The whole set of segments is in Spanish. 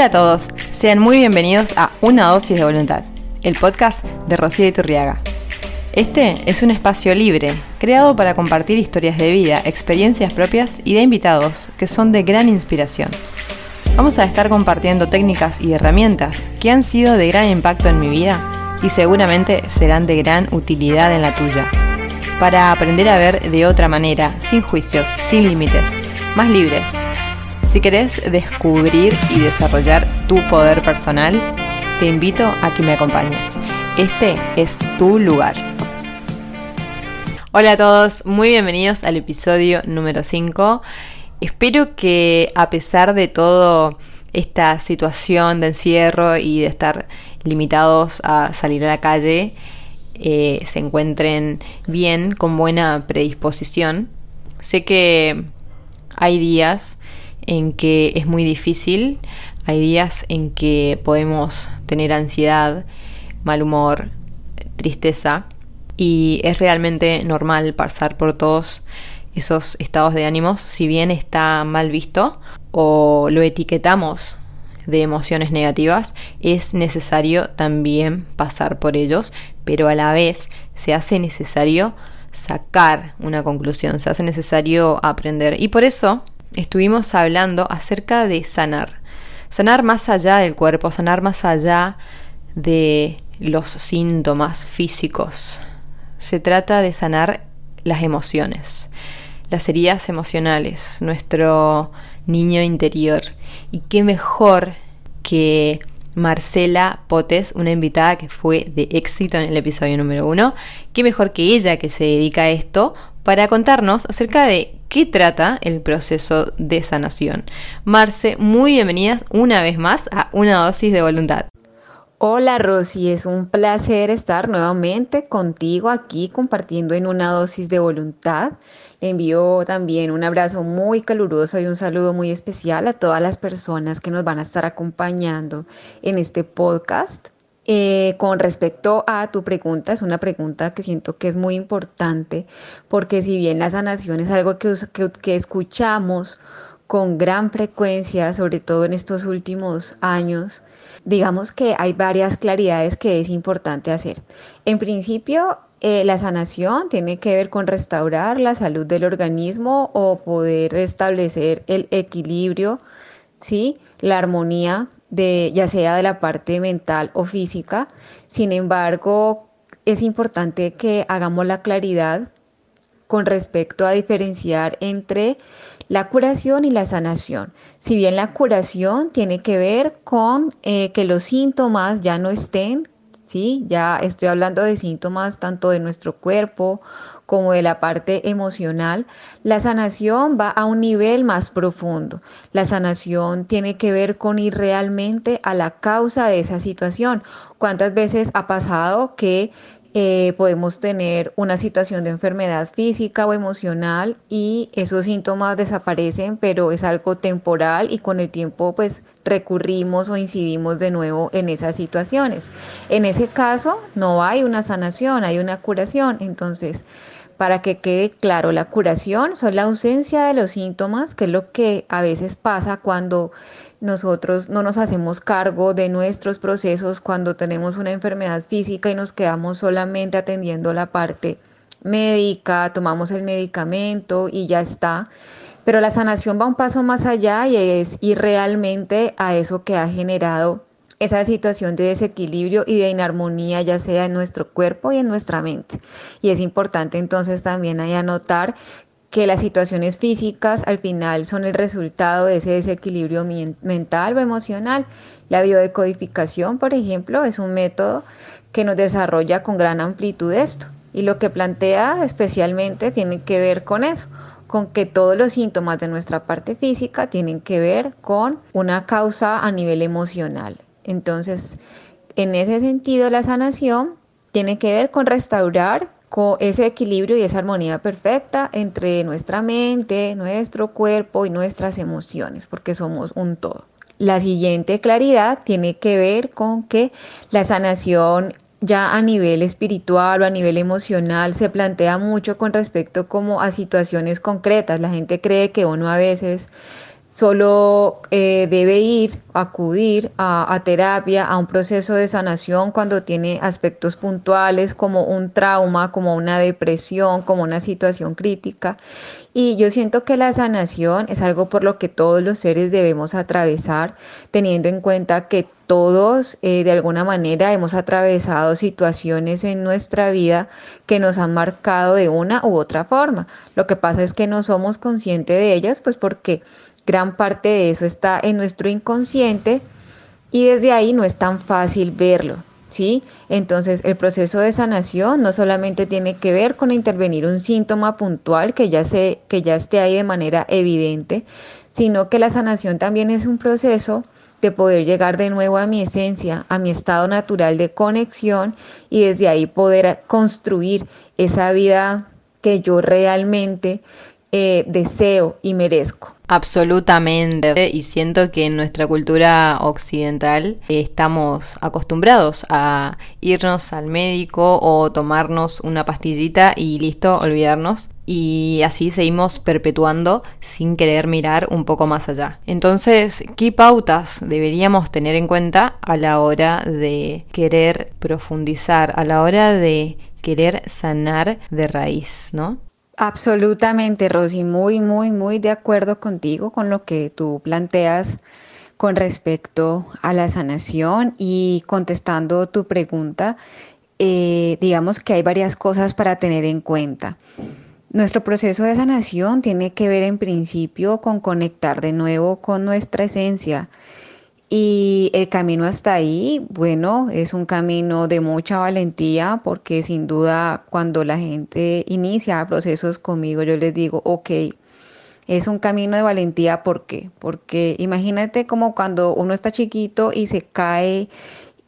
Hola a todos, sean muy bienvenidos a Una dosis de voluntad, el podcast de Rocío Iturriaga. Este es un espacio libre, creado para compartir historias de vida, experiencias propias y de invitados que son de gran inspiración. Vamos a estar compartiendo técnicas y herramientas que han sido de gran impacto en mi vida y seguramente serán de gran utilidad en la tuya, para aprender a ver de otra manera, sin juicios, sin límites, más libres. Si querés descubrir y desarrollar tu poder personal, te invito a que me acompañes. Este es tu lugar. Hola a todos, muy bienvenidos al episodio número 5. Espero que a pesar de todo esta situación de encierro y de estar limitados a salir a la calle, eh, se encuentren bien, con buena predisposición. Sé que hay días en que es muy difícil, hay días en que podemos tener ansiedad, mal humor, tristeza y es realmente normal pasar por todos esos estados de ánimos, si bien está mal visto o lo etiquetamos de emociones negativas, es necesario también pasar por ellos, pero a la vez se hace necesario sacar una conclusión, se hace necesario aprender. Y por eso estuvimos hablando acerca de sanar. Sanar más allá del cuerpo, sanar más allá de los síntomas físicos, se trata de sanar las emociones, las heridas emocionales, nuestro niño interior. Y qué mejor que Marcela Potes, una invitada que fue de éxito en el episodio número uno, qué mejor que ella que se dedica a esto para contarnos acerca de qué trata el proceso de sanación. Marce, muy bienvenida una vez más a Una dosis de voluntad. Hola Rosy, es un placer estar nuevamente contigo aquí compartiendo en una dosis de voluntad. Le envío también un abrazo muy caluroso y un saludo muy especial a todas las personas que nos van a estar acompañando en este podcast. Eh, con respecto a tu pregunta, es una pregunta que siento que es muy importante porque si bien la sanación es algo que, escuchamos con gran frecuencia, sobre todo en estos últimos años, digamos que hay varias claridades que es importante hacer. En principio, eh, la sanación tiene que ver con restaurar la salud del organismo o poder restablecer el equilibrio, ¿sí? la armonía de ya sea de la parte mental o física. Sin embargo, es importante que hagamos la claridad con respecto a diferenciar entre la curación y la sanación. Si bien la curación tiene que ver con eh, que los síntomas ya no estén, ¿sí? Ya estoy hablando de síntomas tanto de nuestro cuerpo como de la parte emocional. La sanación va a un nivel más profundo. La sanación tiene que ver con ir realmente a la causa de esa situación. ¿Cuántas veces ha pasado que eh, podemos tener una situación de enfermedad física o emocional y esos síntomas desaparecen, pero es algo temporal y con el tiempo pues recurrimos o incidimos de nuevo en esas situaciones. En ese caso no hay una sanación, hay una curación. Entonces, para que quede claro, la curación son la ausencia de los síntomas, que es lo que a veces pasa cuando nosotros no nos hacemos cargo de nuestros procesos cuando tenemos una enfermedad física y nos quedamos solamente atendiendo la parte médica, tomamos el medicamento y ya está. Pero la sanación va un paso más allá y es ir realmente a eso que ha generado esa situación de desequilibrio y de inarmonía, ya sea en nuestro cuerpo y en nuestra mente. Y es importante entonces también ahí anotar que las situaciones físicas al final son el resultado de ese desequilibrio mental o emocional. La biodecodificación, por ejemplo, es un método que nos desarrolla con gran amplitud esto. Y lo que plantea especialmente tiene que ver con eso, con que todos los síntomas de nuestra parte física tienen que ver con una causa a nivel emocional. Entonces, en ese sentido, la sanación tiene que ver con restaurar ese equilibrio y esa armonía perfecta entre nuestra mente, nuestro cuerpo y nuestras emociones, porque somos un todo. La siguiente claridad tiene que ver con que la sanación ya a nivel espiritual o a nivel emocional se plantea mucho con respecto como a situaciones concretas. La gente cree que uno a veces solo eh, debe ir, acudir a, terapia, a un proceso de sanación cuando tiene aspectos puntuales como un trauma, como una depresión, como una situación crítica. Y yo siento que la sanación es algo por lo que todos los seres debemos atravesar, teniendo en cuenta que todos eh, de alguna manera hemos atravesado situaciones en nuestra vida que nos han marcado de una u otra forma. Lo que pasa es que no somos conscientes de ellas, pues porque gran parte de eso está en nuestro inconsciente y desde ahí no es tan fácil verlo. ¿Sí? Entonces, el proceso de sanación no solamente tiene que ver con intervenir un síntoma puntual que ya, se, que ya esté ahí de manera evidente, sino que la sanación también es un proceso de poder llegar de nuevo a mi esencia, a mi estado natural de conexión y desde ahí poder construir esa vida que yo realmente eh, deseo y merezco. Absolutamente. Y siento que en nuestra cultura occidental estamos acostumbrados a irnos al médico o tomarnos una pastillita y listo, olvidarnos. Y así seguimos perpetuando sin querer mirar un poco más allá. Entonces, ¿qué pautas deberíamos tener en cuenta a la hora de querer profundizar, a la hora de querer sanar de raíz, ¿no? Absolutamente, Rosy, muy, muy, muy de acuerdo contigo con lo que tú planteas con respecto a la sanación y contestando tu pregunta, eh, digamos que hay varias cosas para tener en cuenta. Nuestro proceso de sanación tiene que ver en principio con conectar de nuevo con nuestra esencia y el camino hasta ahí, bueno, es un camino de mucha valentía porque sin duda cuando la gente inicia procesos conmigo, yo les digo, ok, es un camino de valentía, ¿por qué? Porque imagínate como cuando uno está chiquito y se cae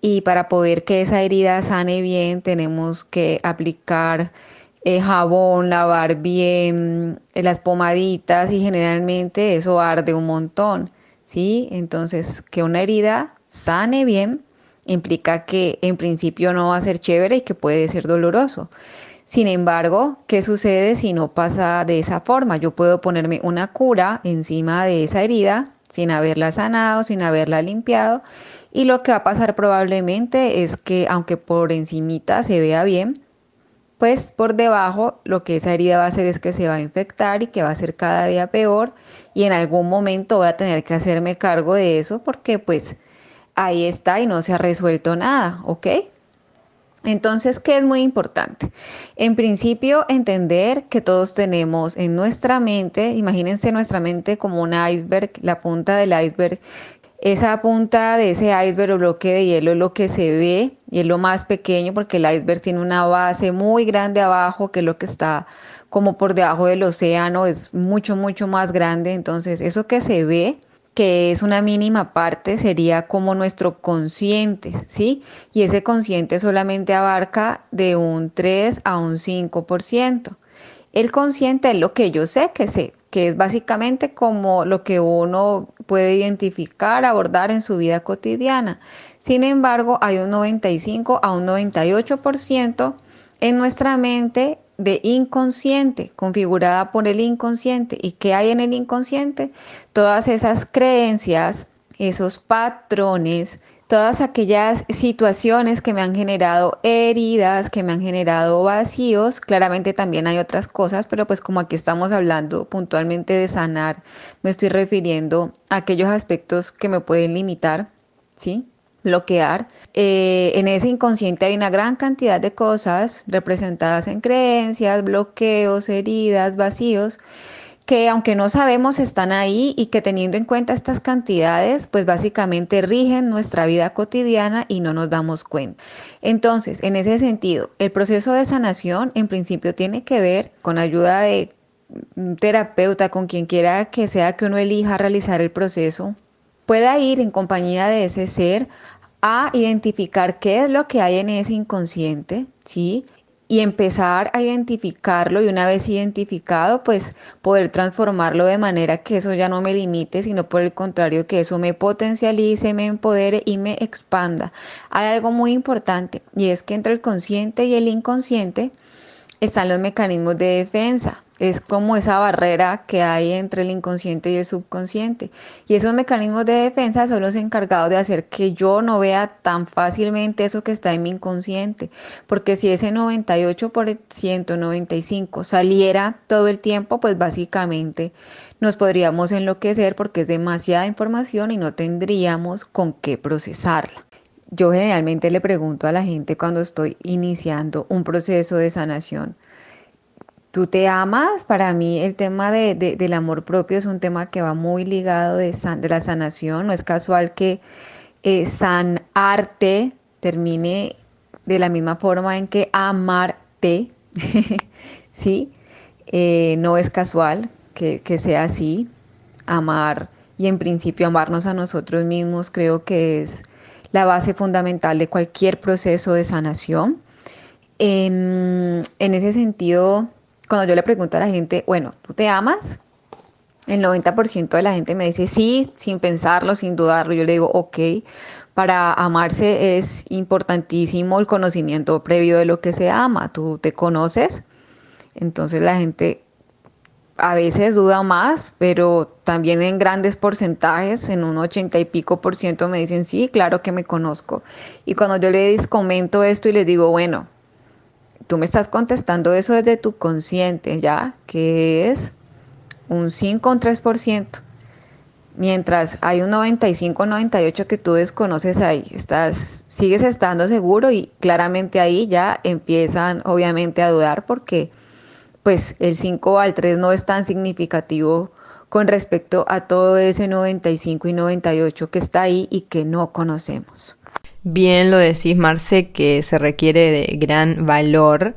y para poder que esa herida sane bien tenemos que aplicar eh, jabón, lavar bien las pomaditas y generalmente eso arde un montón. ¿Sí? Entonces, que una herida sane bien implica que en principio no va a ser chévere y que puede ser doloroso. Sin embargo, ¿qué sucede si no pasa de esa forma? Yo puedo ponerme una cura encima de esa herida sin haberla sanado, sin haberla limpiado y lo que va a pasar probablemente es que aunque por encimita se vea bien, pues por debajo lo que esa herida va a hacer es que se va a infectar y que va a ser cada día peor y en algún momento voy a tener que hacerme cargo de eso porque pues ahí está y no se ha resuelto nada, ¿ok? Entonces, ¿qué es muy importante? En principio, entender que todos tenemos en nuestra mente, imagínense nuestra mente como un iceberg, la punta del iceberg esa punta de ese iceberg o bloque de hielo es lo que se ve y es lo más pequeño porque el iceberg tiene una base muy grande abajo que es lo que está como por debajo del océano es mucho mucho más grande entonces eso que se ve que es una mínima parte sería como nuestro consciente, ¿sí? Y ese consciente solamente abarca de un 3 a un 5%. El consciente es lo que yo sé que sé, que es básicamente como lo que uno puede identificar, abordar en su vida cotidiana. Sin embargo, hay un 95 a un 98% en nuestra mente de inconsciente, configurada por el inconsciente. ¿Y qué hay en el inconsciente? Todas esas creencias, esos patrones, todas aquellas situaciones que me han generado heridas, que me han generado vacíos. Claramente también hay otras cosas, pero pues como aquí estamos hablando puntualmente de sanar, me estoy refiriendo a aquellos aspectos que me pueden limitar, ¿sí? bloquear. Eh, en ese inconsciente hay una gran cantidad de cosas representadas en creencias, bloqueos, heridas, vacíos que aunque no sabemos están ahí y que teniendo en cuenta estas cantidades, pues básicamente rigen nuestra vida cotidiana y no nos damos cuenta. Entonces, en ese sentido, el proceso de sanación en principio tiene que ver con ayuda de un terapeuta, con quien quiera que sea que uno elija realizar el proceso, pueda ir en compañía de ese ser a identificar qué es lo que hay en ese inconsciente, ¿sí? Y empezar a identificarlo y una vez identificado, pues poder transformarlo de manera que eso ya no me limite, sino por el contrario, que eso me potencialice, me empodere y me expanda. Hay algo muy importante y es que entre el consciente y el inconsciente están los mecanismos de defensa. Es como esa barrera que hay entre el inconsciente y el subconsciente. Y esos mecanismos de defensa son los encargados de hacer que yo no vea tan fácilmente eso que está en mi inconsciente. Porque si ese 98%, 95% saliera todo el tiempo, pues básicamente nos podríamos enloquecer porque es demasiada información y no tendríamos con qué procesarla. Yo generalmente le pregunto a la gente cuando estoy iniciando un proceso de sanación, ¿tú te amas? Para mí el tema de, del amor propio es un tema que va muy ligado de, la sanación. No es casual que eh, sanarte termine de la misma forma en que amarte, ¿sí? Eh, no es casual que, que sea así. Amar y en principio amarnos a nosotros mismos creo que es la base fundamental de cualquier proceso de sanación. En, ese sentido, cuando yo le pregunto a la gente, bueno, ¿tú te amas? El 90% de la gente me dice sí, sin pensarlo, sin dudarlo. Yo le digo, ok, para amarse es importantísimo el conocimiento previo de lo que se ama. Tú te conoces. Entonces la gente a veces duda más, pero también en grandes porcentajes, en un ochenta y pico por ciento me dicen, sí, claro que me conozco. Y cuando yo les comento esto y les digo, bueno, tú me estás contestando eso desde tu consciente, ¿ya? Que es un 5 o un 3%. Mientras hay un 95 98 que tú desconoces ahí, estás, sigues estando seguro y claramente ahí ya empiezan obviamente a dudar porque pues el 5 al 3 no es tan significativo con respecto a todo ese 95 y 98 que está ahí y que no conocemos. Bien lo decís, Marce, que se requiere de gran valor,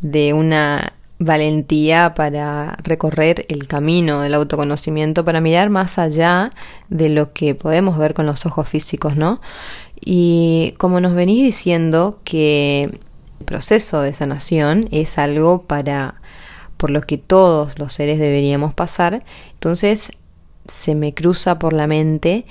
de una valentía para recorrer el camino del autoconocimiento, para mirar más allá de lo que podemos ver con los ojos físicos, ¿no? Y como nos venís diciendo que el proceso de sanación es algo para por lo que todos los seres deberíamos pasar, entonces se me cruza por la mente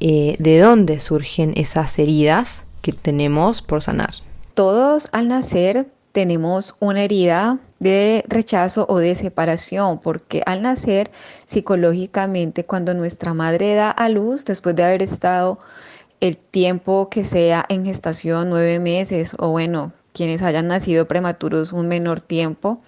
eh, de dónde surgen esas heridas que tenemos por sanar. Todos al nacer tenemos una herida de rechazo o de separación, porque al nacer psicológicamente, cuando nuestra madre da a luz, después de haber estado el tiempo que sea en gestación, nueve meses, o bueno, quienes hayan nacido prematuros un menor tiempo,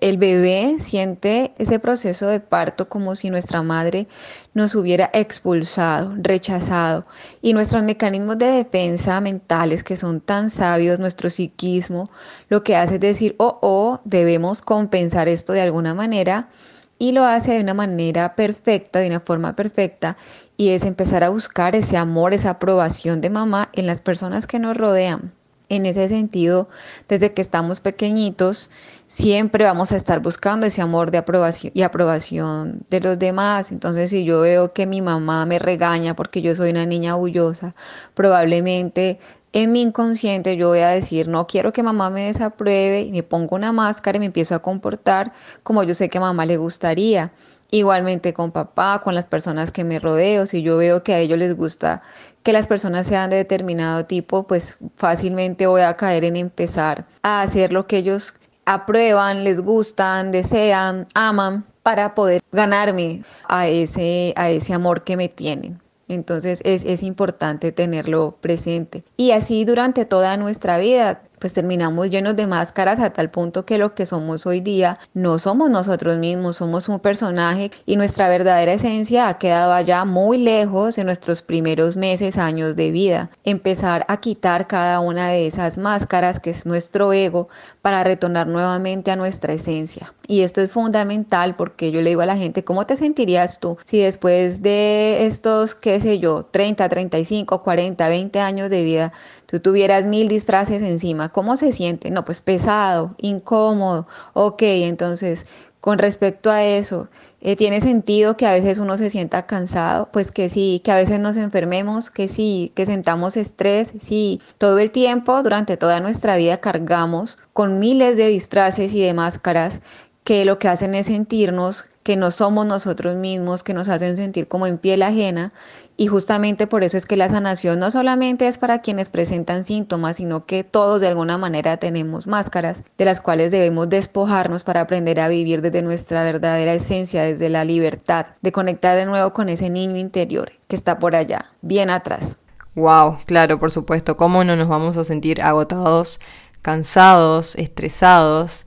el bebé siente ese proceso de parto como si nuestra madre nos hubiera expulsado, rechazado. Y nuestros mecanismos de defensa mentales que son tan sabios, nuestro psiquismo, lo que hace es decir, oh, oh, debemos compensar esto de alguna manera. Y lo hace de una manera perfecta, de una forma perfecta. Y es empezar a buscar ese amor, esa aprobación de mamá en las personas que nos rodean. En ese sentido, desde que estamos pequeñitos, siempre vamos a estar buscando ese amor de aprobación y aprobación de los demás. Entonces, si yo veo que mi mamá me regaña porque yo soy una niña orgullosa, probablemente en mi inconsciente yo voy a decir, no quiero que mamá me desapruebe y me pongo una máscara y me empiezo a comportar como yo sé que a mamá le gustaría. Igualmente con papá, con las personas que me rodeo, si yo veo que a ellos les gusta que las personas sean de determinado tipo, pues fácilmente voy a caer en empezar a hacer lo que ellos aprueban, les gustan, desean, aman para poder ganarme a ese, a ese amor que me tienen. Entonces es, es importante tenerlo presente. Y así durante toda nuestra vida pues terminamos llenos de máscaras a tal punto que lo que somos hoy día no somos nosotros mismos, somos un personaje y nuestra verdadera esencia ha quedado allá muy lejos en nuestros primeros meses, años de vida. Empezar a quitar cada una de esas máscaras que es nuestro ego para retornar nuevamente a nuestra esencia. Y esto es fundamental porque yo le digo a la gente, ¿cómo te sentirías tú si después de estos, qué sé yo, 30, 35, 40, 20 años de vida, tú tuvieras mil disfraces encima, ¿cómo se siente? No, pues pesado, incómodo. Ok, entonces, con respecto a eso, eh, ¿tiene sentido que a veces uno se sienta cansado? Pues que sí, que a veces nos enfermemos, que sí, que sentamos estrés, sí. Todo el tiempo, durante toda nuestra vida, cargamos con miles de disfraces y de máscaras que lo que hacen es sentirnos que no somos nosotros mismos, que nos hacen sentir como en piel ajena Y justamente por eso es que la sanación no solamente es para quienes presentan síntomas, sino que todos de alguna manera tenemos máscaras de las cuales debemos despojarnos para aprender a vivir desde nuestra verdadera esencia, desde la libertad, de conectar de nuevo con ese niño interior que está por allá, bien atrás. Wow, claro, por supuesto. ¿Cómo no nos vamos a sentir agotados, cansados, estresados?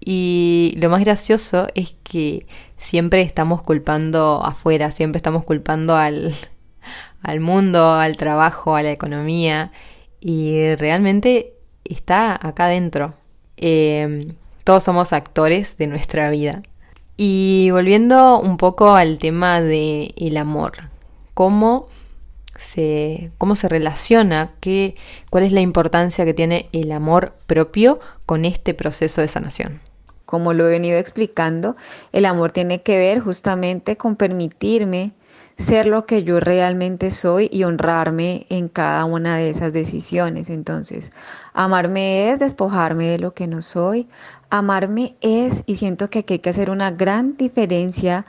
Y lo más gracioso es que siempre estamos culpando afuera, siempre estamos culpando al, al mundo, al trabajo, a la economía, y realmente está acá adentro. Em, todos somos actores de nuestra vida. Y volviendo un poco al tema del el amor, ¿cómo se, cómo se relaciona, qué, cuál es la importancia que tiene el amor propio con este proceso de sanación? Como lo he venido explicando, el amor tiene que ver justamente con permitirme ser lo que yo realmente soy y honrarme en cada una de esas decisiones. Entonces, amarme es despojarme de lo que no soy. Amarme es, y siento que aquí hay que hacer una gran diferencia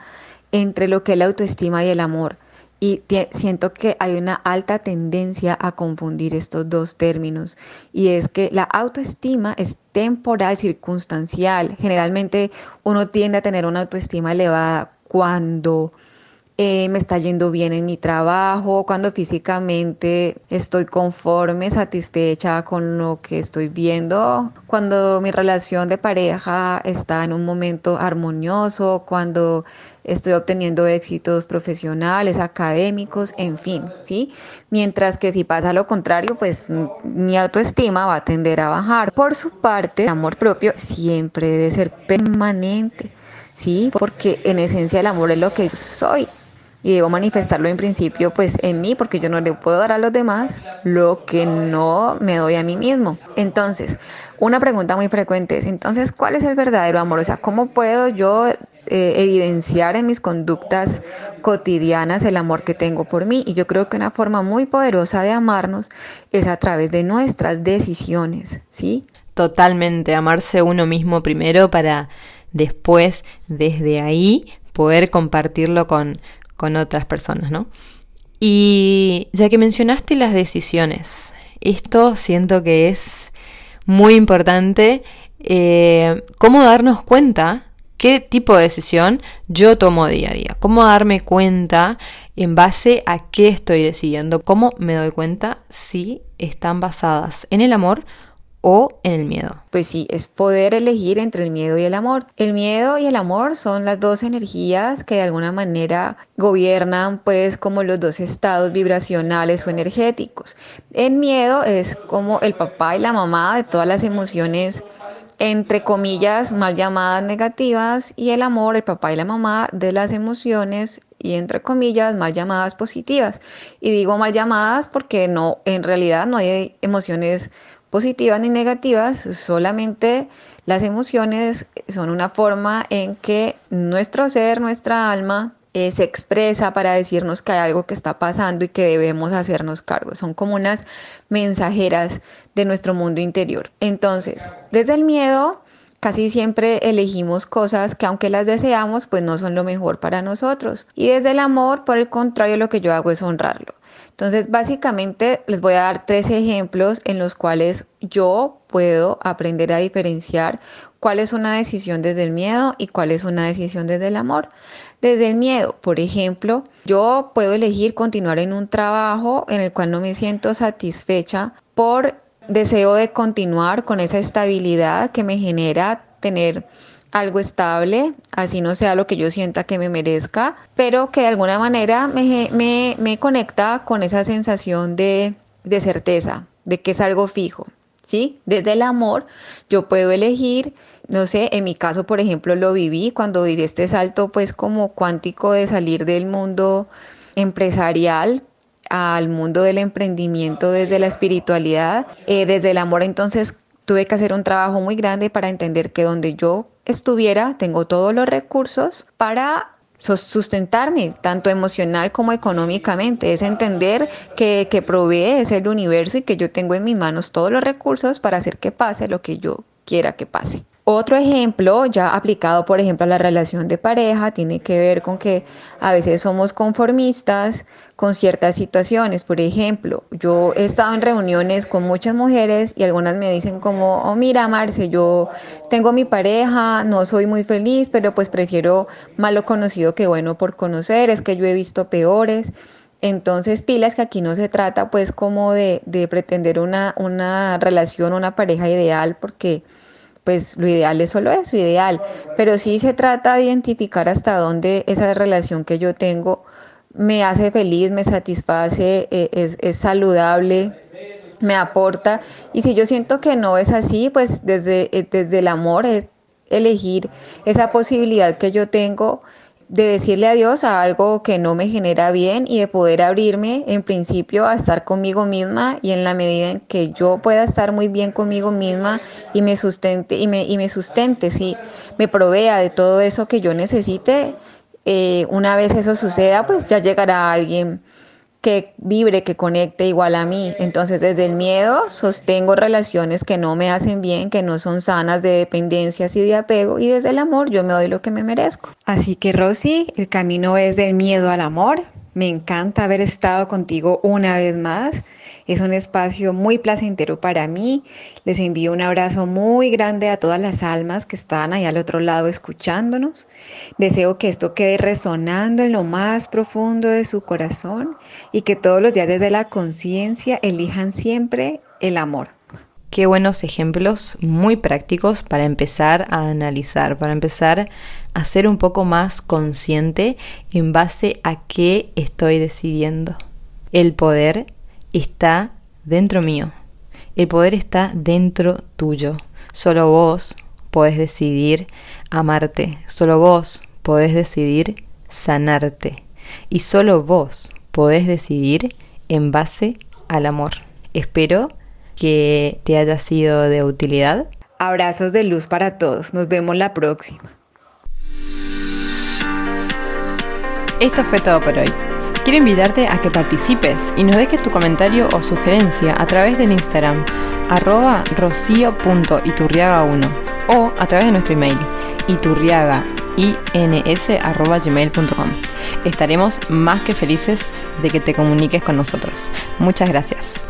entre lo que es la autoestima y el amor. Y siento que hay una alta tendencia a confundir estos dos términos. Y es que la autoestima es temporal, circunstancial. Generalmente uno tiende a tener una autoestima elevada cuando eh, me está yendo bien en mi trabajo, cuando físicamente estoy conforme, satisfecha con lo que estoy viendo, cuando mi relación de pareja está en un momento armonioso, cuando estoy obteniendo éxitos profesionales, académicos, en fin, ¿sí? Mientras que si pasa lo contrario, pues mi autoestima va a tender a bajar. Por su parte, el amor propio siempre debe ser permanente, ¿sí? Porque en esencia el amor es lo que soy y debo manifestarlo en principio pues en mí porque yo no le puedo dar a los demás lo que no me doy a mí mismo. Entonces, una pregunta muy frecuente es, entonces, ¿cuál es el verdadero amor? O sea, ¿cómo puedo yo eh, evidenciar en mis conductas cotidianas el amor que tengo por mí? Y yo creo que una forma muy poderosa de amarnos es a través de nuestras decisiones, ¿sí? Totalmente, amarse uno mismo primero para después, desde ahí, poder compartirlo con, con otras personas, ¿no? Y ya que mencionaste las decisiones, esto siento que es muy importante, eh, cómo darnos cuenta qué tipo de decisión yo tomo día a día, cómo darme cuenta en base a qué estoy decidiendo, cómo me doy cuenta si están basadas en el amor o en el miedo? Pues sí, es poder elegir entre el miedo y el amor. El miedo y el amor son las dos energías que de alguna manera gobiernan pues como los dos estados vibracionales o energéticos. El miedo es como el papá y la mamá de todas las emociones entre comillas mal llamadas negativas y el amor, el papá y la mamá de las emociones y entre comillas mal llamadas positivas. Y digo mal llamadas porque no, en realidad no hay emociones positivas ni negativas, solamente las emociones son una forma en que nuestro ser, nuestra alma, eh, se expresa para decirnos que hay algo que está pasando y que debemos hacernos cargo. Son como unas mensajeras de nuestro mundo interior. Entonces, desde el miedo, casi siempre elegimos cosas que aunque las deseamos, pues no son lo mejor para nosotros. Y desde el amor, por el contrario, lo que yo hago es honrarlo. Entonces, básicamente les voy a dar tres ejemplos en los cuales yo puedo aprender a diferenciar cuál es una decisión desde el miedo y cuál es una decisión desde el amor. Desde el miedo, por ejemplo, yo puedo elegir continuar en un trabajo en el cual no me siento satisfecha por deseo de continuar con esa estabilidad que me genera tener algo estable, así no sea lo que yo sienta que me merezca, pero que de alguna manera me, me, conecta con esa sensación de, de certeza, de que es algo fijo. ¿Sí? Desde el amor yo puedo elegir, no sé, en mi caso, por ejemplo, lo viví cuando di este salto pues como cuántico de salir del mundo empresarial al mundo del emprendimiento desde la espiritualidad, eh, desde el amor entonces tuve que hacer un trabajo muy grande para entender que donde yo estuviera, tengo todos los recursos para sustentarme, tanto emocional como económicamente. Es entender que, que provee es el universo y que yo tengo en mis manos todos los recursos para hacer que pase lo que yo quiera que pase. Otro ejemplo, ya aplicado por ejemplo a la relación de pareja, tiene que ver con que a veces somos conformistas con ciertas situaciones. Por ejemplo, yo he estado en reuniones con muchas mujeres y algunas me dicen como, oh mira Marce, yo tengo mi pareja, no soy muy feliz, pero pues prefiero malo conocido que bueno por conocer, es que yo he visto peores. Entonces, pilas que aquí no se trata pues como de, de pretender una, una relación, una pareja ideal, porque pues lo ideal es solo eso, ideal, pero sí se trata de identificar hasta dónde esa relación que yo tengo me hace feliz, me satisface, eh, es, es saludable, me aporta. Y si yo siento que no es así, pues desde, eh, desde el amor es elegir esa posibilidad que yo tengo de decirle adiós a algo que no me genera bien y de poder abrirme en principio a estar conmigo misma y en la medida en que yo pueda estar muy bien conmigo misma y me sustente y me, y me sustente, sí, me provea de todo eso que yo necesite, eh, una vez eso suceda, pues ya llegará alguien que vibre, que conecte igual a mí. Entonces, desde el miedo sostengo relaciones que no me hacen bien, que no son sanas de dependencias y de apego, y desde el amor yo me doy lo que me merezco. Así que, Rosy, el camino es del miedo al amor. Me encanta haber estado contigo una vez más. Es un espacio muy placentero para mí. Les envío un abrazo muy grande a todas las almas que están ahí al otro lado escuchándonos. Deseo que esto quede resonando en lo más profundo de su corazón y que todos los días desde la conciencia elijan siempre el amor. Qué buenos ejemplos muy prácticos para empezar a analizar, para empezar a ser un poco más consciente en base a qué estoy decidiendo. El poder está dentro mío. El poder está dentro tuyo. Solo vos podés decidir amarte. Solo vos podés decidir sanarte. Y solo vos podés decidir en base al amor. Espero que te haya sido de utilidad. Abrazos de luz para todos. Nos vemos la próxima. Esto fue todo por hoy. Quiero invitarte a que participes y nos dejes tu comentario o sugerencia a través del Instagram arroba rocio.iturriaga1 o a través de nuestro email iturriagains.gmail.com Estaremos más que felices de que te comuniques con nosotros. Muchas gracias.